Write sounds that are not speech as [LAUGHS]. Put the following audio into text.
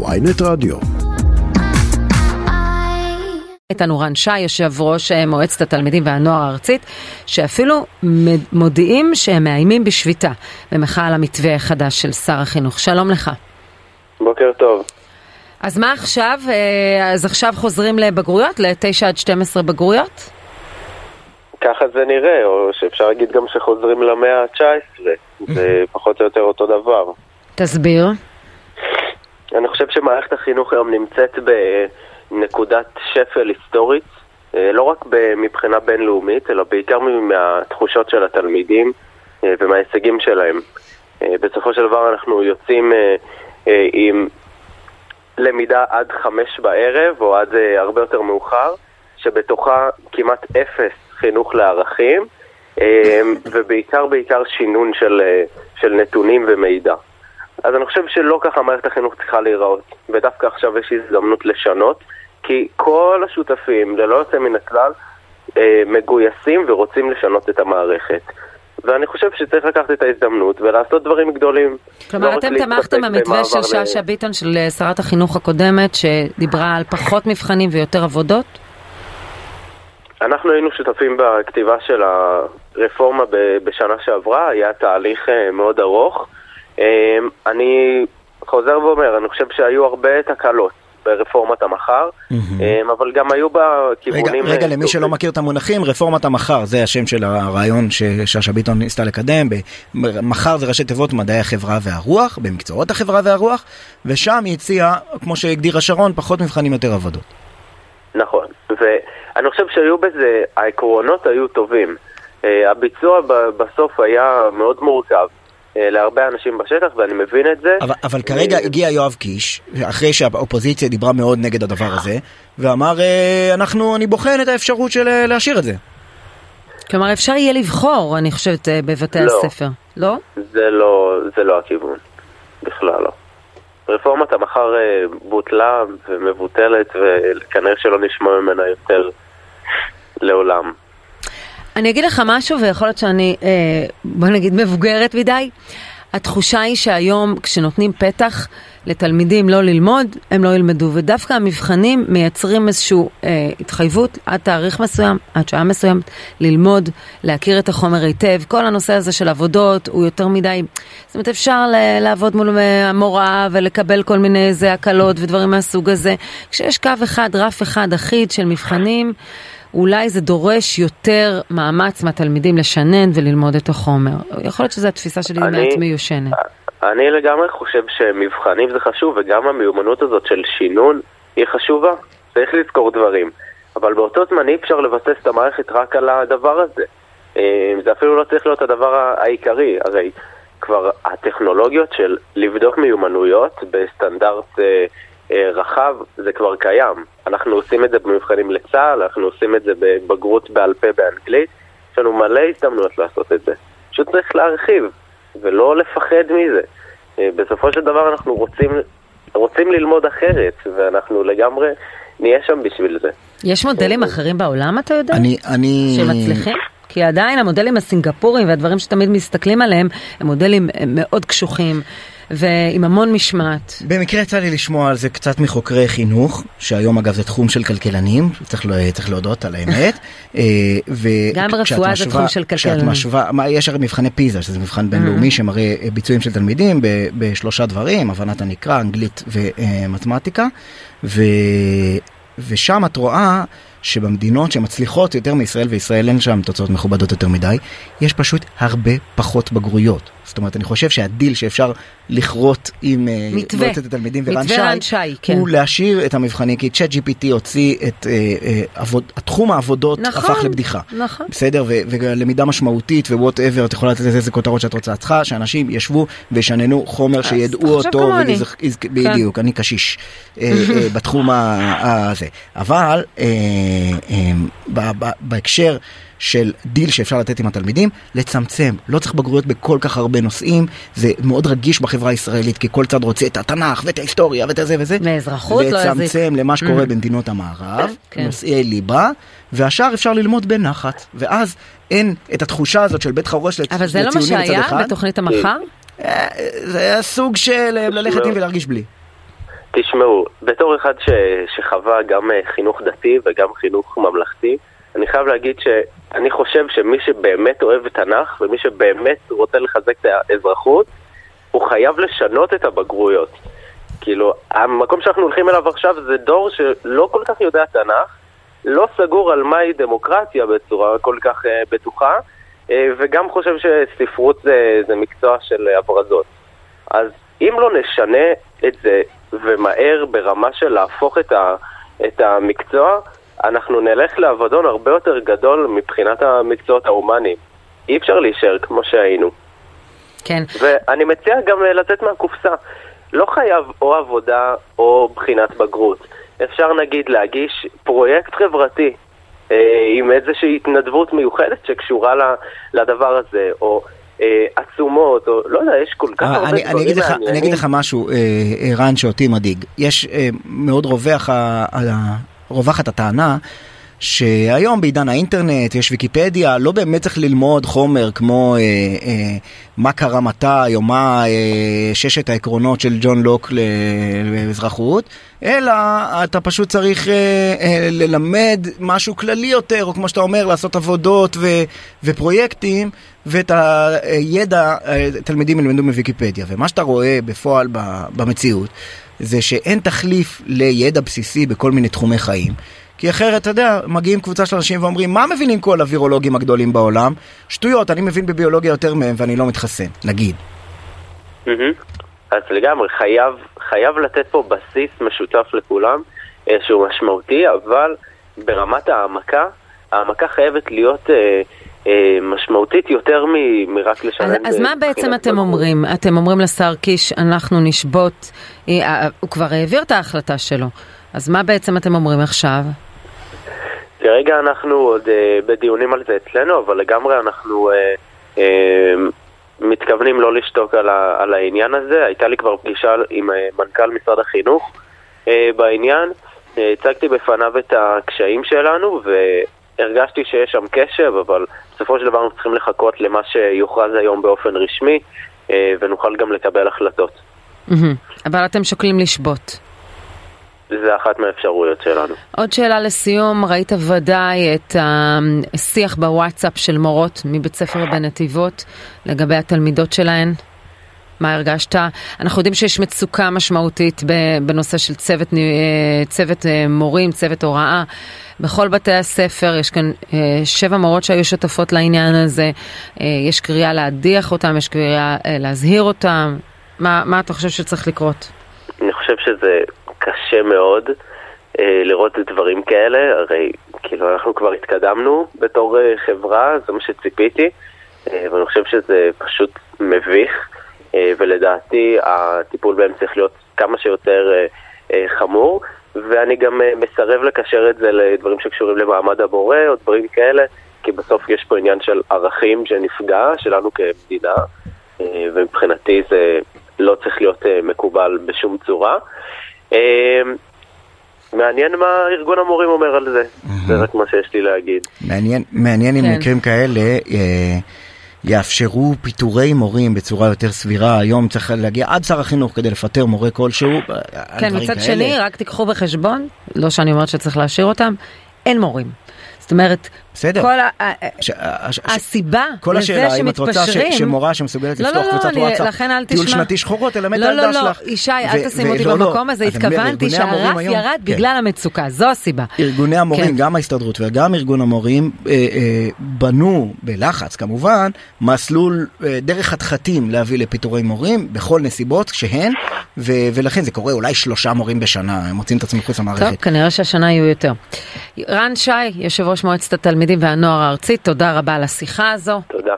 ויינט רדיו. איתנו רן שי, יושב ראש אה, מועצת התלמידים והנוער הארצית, שאפילו מודיעים שהם מאיימים בשביתה במחאה על המתווה החדש של שר החינוך. שלום לך. בוקר טוב. אז מה עכשיו? אה, אז עכשיו חוזרים לבגרויות? ל-9 עד 12 בגרויות? ככה זה נראה, או שאפשר להגיד גם שחוזרים למאה ה-19, זה [LAUGHS] פחות או יותר אותו דבר. תסביר. אני חושב שמערכת החינוך היום נמצאת בנקודת שפל היסטורית, אה, לא רק מבחינה בינלאומית, אלא בעיקר מהתחושות של התלמידים אה, ומההישגים שלהם. אה, בסופו של דבר אנחנו יוצאים עם למידה עד חמש בערב, או עד הרבה יותר מאוחר, שבתוכה כמעט אפס חינוך לערכים, [LAUGHS] ובעיקר בעיקר שינון של, של נתונים ומידע. אז אני חושב שלא ככה מערכת החינוך צריכה להיראות, ודווקא עכשיו יש הזדמנות לשנות, כי כל השותפים, ללא יוצא מן הכלל, אה, מגויסים ורוצים לשנות את המערכת. ואני חושב שצריך לקחת את ההזדמנות ולעשות דברים גדולים. כלומר, לא אתם תמכתם במתווה של שאשא ל... ביטון, של אה, שרת החינוך הקודמת, שדיברה על פחות מבחנים ויותר עבודות? אנחנו היינו שותפים בכתיבה של הרפורמה בשנה שעברה, היה תהליך אה, מאוד ארוך. אמ, אני חוזר ואומר, אני חושב שהיו הרבה תקלות. ברפורמת המחר, אמ, אבל גם היו בה כיוונים... רגע, רגע, למי שלא מכיר את המונחים, רפורמת המחר, זה השם של הרעיון ששאשא ביטון ניסתה לקדם. מחר זה ראשי תיבות מדעי החברה והרוח, במקצועות החברה והרוח, ושם היא הציעה, כמו שהגדירה שרון, פחות מבחנים יותר עבודות. נכון, ואני חושב שהיו בזה, העקרונות היו טובים. אה, הביצוע בסוף היה מאוד מורכב. אה, להרבה אנשים בשטח, ואני מבין את זה. אבל, אבל כרגע אה, הגיע יואב קיש, אחרי שהאופוזיציה דיברה מאוד נגד הדבר הזה, ואמר, אה, אנחנו, אני בוחן את האפשרות של להשאיר את זה. כלומר, אפשר יהיה לבחור, אני חושבת, בבתי לא, הספר, לא? זה לא, זה לא הכיוון, בכלל לא. רפורמת המחר בוטלה ומבוטלת, וכנראה שלא נשמע ממנה יותר לעולם. אני אגיד לך משהו, ויכול להיות שאני, אה, בוא נגיד, מבוגרת מדי. התחושה היא שהיום כשנותנים פתח לתלמידים לא ללמוד, הם לא ילמדו, ודווקא המבחנים מייצרים איזושהי אה, התחייבות עד תאריך מסוים, עד שעה מסוימת, ללמוד, להכיר את החומר היטב. כל הנושא הזה של עבודות הוא יותר מדי, זאת אומרת אפשר ל- לעבוד מול המורה ולקבל כל מיני איזה הקלות ודברים מהסוג הזה. כשיש קו אחד, רף אחד אחיד של מבחנים, אולי זה דורש יותר מאמץ מהתלמידים לשנן וללמוד את החומר. יכול להיות שזו התפיסה שלי אני, מעט מיושנת. אני לגמרי חושב שמבחנים זה חשוב, וגם המיומנות הזאת של שינון היא חשובה. צריך לזכור דברים. אבל באותו זמן אי אפשר לבסס את המערכת רק על הדבר הזה. אה, זה אפילו לא צריך להיות הדבר העיקרי. הרי כבר הטכנולוגיות של לבדוק מיומנויות בסטנדרט אה, רחב, זה כבר קיים. אנחנו עושים את זה במבחנים לצה"ל, אנחנו עושים את זה בבגרות בעל פה באנגלית, יש לנו מלא הזדמנויות לעשות את זה. פשוט צריך להרחיב, ולא לפחד מזה. אה, בסופו של דבר אנחנו רוצים, רוצים ללמוד אחרת, ואנחנו לגמרי נהיה שם בשביל זה. יש מודלים אחרים בעולם, אתה יודע? אני... אני... שמצליחים? כי עדיין המודלים הסינגפוריים והדברים שתמיד מסתכלים עליהם הם מודלים מאוד קשוחים. ועם המון משמעת. במקרה יצא לי לשמוע על זה קצת מחוקרי חינוך, שהיום אגב זה תחום של כלכלנים, צריך, צריך להודות על האמת. [LAUGHS] אה, גם ברפואה זה תחום של כלכלנים. משווה, מה, יש הרי מבחני פיזה, שזה מבחן בינלאומי mm-hmm. שמראה אה, ביצועים של תלמידים בשלושה דברים, הבנת הנקרא, אנגלית ומתמטיקה, ו, ושם את רואה... שבמדינות שמצליחות יותר מישראל, וישראל אין שם תוצאות מכובדות יותר מדי, יש פשוט הרבה פחות בגרויות. זאת אומרת, אני חושב שהדיל שאפשר לכרות עם אה, מתווה, מועצת התלמידים ורן שי, כן. הוא להשאיר את המבחנים, כי צ'אט GPT הוציא את אה, אה, עבוד, תחום העבודות נכון, הפך לבדיחה. נכון. בסדר? ו, ולמידה משמעותית ווואט אבר, את יכולה לתת לזה איזה כותרות שאת רוצה. את צריכה שאנשים ישבו וישננו חומר שידעו אותו. ולזכ... כן. בדיוק, אני קשיש אה, אה, [LAUGHS] בתחום הזה. אבל אה, אה, בהקשר... של דיל שאפשר לתת עם התלמידים, לצמצם. לא צריך בגרויות בכל כך הרבה נושאים, זה מאוד רגיש בחברה הישראלית, כי כל צד רוצה את התנ"ך ואת ההיסטוריה ואת זה וזה. ואזרחות לא יזיק. לצמצם למה שקורה mm. במדינות המערב, [LAUGHS] כן. נושאי ליבה, והשאר אפשר ללמוד בנחת, ואז אין את התחושה הזאת של בית חרוש לציונים מצד אחד. אבל זה לא מה שהיה בתוכנית המחר? אה, זה היה סוג של אה, ללכת לא. עם ולהרגיש בלי. תשמעו, בתור אחד ש, שחווה גם אה, חינוך דתי וגם חינוך ממלכתי, אני חייב להגיד שאני חושב שמי שבאמת אוהב תנ"ך ומי שבאמת רוצה לחזק את האזרחות, הוא חייב לשנות את הבגרויות. כאילו, המקום שאנחנו הולכים אליו עכשיו זה דור שלא כל כך יודע תנ"ך, לא סגור על מהי דמוקרטיה בצורה כל כך uh, בטוחה, uh, וגם חושב שספרות זה, זה מקצוע של הברזות. אז אם לא נשנה את זה ומהר ברמה של להפוך את, ה, את המקצוע, אנחנו נלך לאבדון הרבה יותר גדול מבחינת המקצועות ההומניים. אי אפשר להישאר כמו שהיינו. כן. ואני מציע גם אה, לצאת מהקופסה. לא חייב או עבודה או בחינת בגרות. אפשר נגיד להגיש פרויקט חברתי אה, עם איזושהי התנדבות מיוחדת שקשורה לדבר הזה, או אה, עצומות, או לא יודע, יש כל כך אה, הרבה אני, דברים אני מעניינים. אני אגיד לך משהו, אה, רן, שאותי מדאיג. יש אה, מאוד רווח, רווחת הטענה שהיום בעידן האינטרנט יש ויקיפדיה, לא באמת צריך ללמוד חומר כמו אה, אה, מה קרה מתי או מה אה, ששת העקרונות של ג'ון לוק לאזרחות, אלא אתה פשוט צריך אה, אה, ללמד משהו כללי יותר, או כמו שאתה אומר, לעשות עבודות ו, ופרויקטים, ואת הידע אה, תלמידים ילמדו מוויקיפדיה. ומה שאתה רואה בפועל במציאות, זה שאין תחליף לידע בסיסי בכל מיני תחומי חיים. כי אחרת, אתה יודע, מגיעים קבוצה של אנשים ואומרים, מה מבינים כל הווירולוגים הגדולים בעולם? שטויות, אני מבין בביולוגיה יותר מהם ואני לא מתחסן, נגיד. אז לגמרי, חייב, חייב לתת פה בסיס משותף לכולם, אה, שהוא משמעותי, אבל ברמת העמקה, העמקה חייבת להיות... אה, אה, משמעותית יותר מ- מרק לשלם. אז, אז מה בעצם אתם אומרים? אתם אומרים לשר קיש, אנחנו נשבות, אה, הוא כבר העביר את ההחלטה שלו, אז מה בעצם אתם אומרים עכשיו? כרגע אנחנו עוד אה, בדיונים על זה אצלנו, אבל לגמרי אנחנו אה, אה, מתכוונים לא לשתוק על, ה, על העניין הזה. הייתה לי כבר פגישה עם אה, מנכ"ל משרד החינוך אה, בעניין. אה, הצגתי בפניו את הקשיים שלנו והרגשתי שיש שם קשב, אבל בסופו של דבר אנחנו צריכים לחכות למה שיוכרז היום באופן רשמי אה, ונוכל גם לקבל החלטות. Mm-hmm. אבל אתם שוקלים לשבות. זה אחת מהאפשרויות שלנו. עוד שאלה לסיום, ראית ודאי את השיח בוואטסאפ של מורות מבית ספר בנתיבות לגבי התלמידות שלהן? מה הרגשת? אנחנו יודעים שיש מצוקה משמעותית בנושא של צוות, צוות אה, מורים, צוות הוראה. בכל בתי הספר יש כאן אה, שבע מורות שהיו שותפות לעניין הזה. אה, יש קריאה להדיח אותם, יש קריאה להזהיר אותם. מה, מה אתה חושב שצריך לקרות? אני חושב שזה קשה מאוד אה, לראות דברים כאלה, הרי כאילו אנחנו כבר התקדמנו בתור אה, חברה, זה מה שציפיתי, אה, ואני חושב שזה פשוט מביך, אה, ולדעתי הטיפול בהם צריך להיות כמה שיותר אה, אה, חמור, ואני גם אה, מסרב לקשר את זה לדברים שקשורים למעמד המורה או דברים כאלה, כי בסוף יש פה עניין של ערכים שנפגע, שלנו כמדינה, אה, ומבחינתי זה לא צריך להיות אה, מקובל בשום צורה. אמ, מעניין מה ארגון המורים אומר על זה, זה רק מה שיש לי להגיד. מעניין, מעניין אם כן. מקרים כאלה אה, יאפשרו פיטורי מורים בצורה יותר סבירה. היום צריך להגיע עד שר החינוך כדי לפטר מורה כלשהו. אה, כן, מצד שני, רק תיקחו בחשבון, לא שאני אומרת שצריך להשאיר אותם, אין מורים. זאת אומרת, בסדר. כל ה... ש... הסיבה כל לזה שמתפשרים... כל השאלה, אם את רוצה ש... שמורה שמסוגלת לא, לפתוח לא, קבוצת לא, וואטסאפ, לכן אל טיול שנתי שחורות, תלמד לא, את הילדה לא, לא, שלך. לא, ישי, אל תשים אותי לא, במקום הזה, התכוונתי שהרף ירד כן. בגלל המצוקה, זו הסיבה. ארגוני המורים, כן. גם ההסתדרות וגם ארגון המורים, אה, אה, בנו, בלחץ כמובן, מסלול אה, דרך חתחתים להביא לפיטורי מורים, בכל נסיבות שהן, ולכן זה קורה אולי שלושה מורים בשנה, הם מוצאים את עצמם מחוץ למערכת. טוב, כנראה שהשנה יהיו יותר. רן שי, יושב ראש מועצת התלמידים והנוער הארצית, תודה רבה על השיחה הזו. תודה.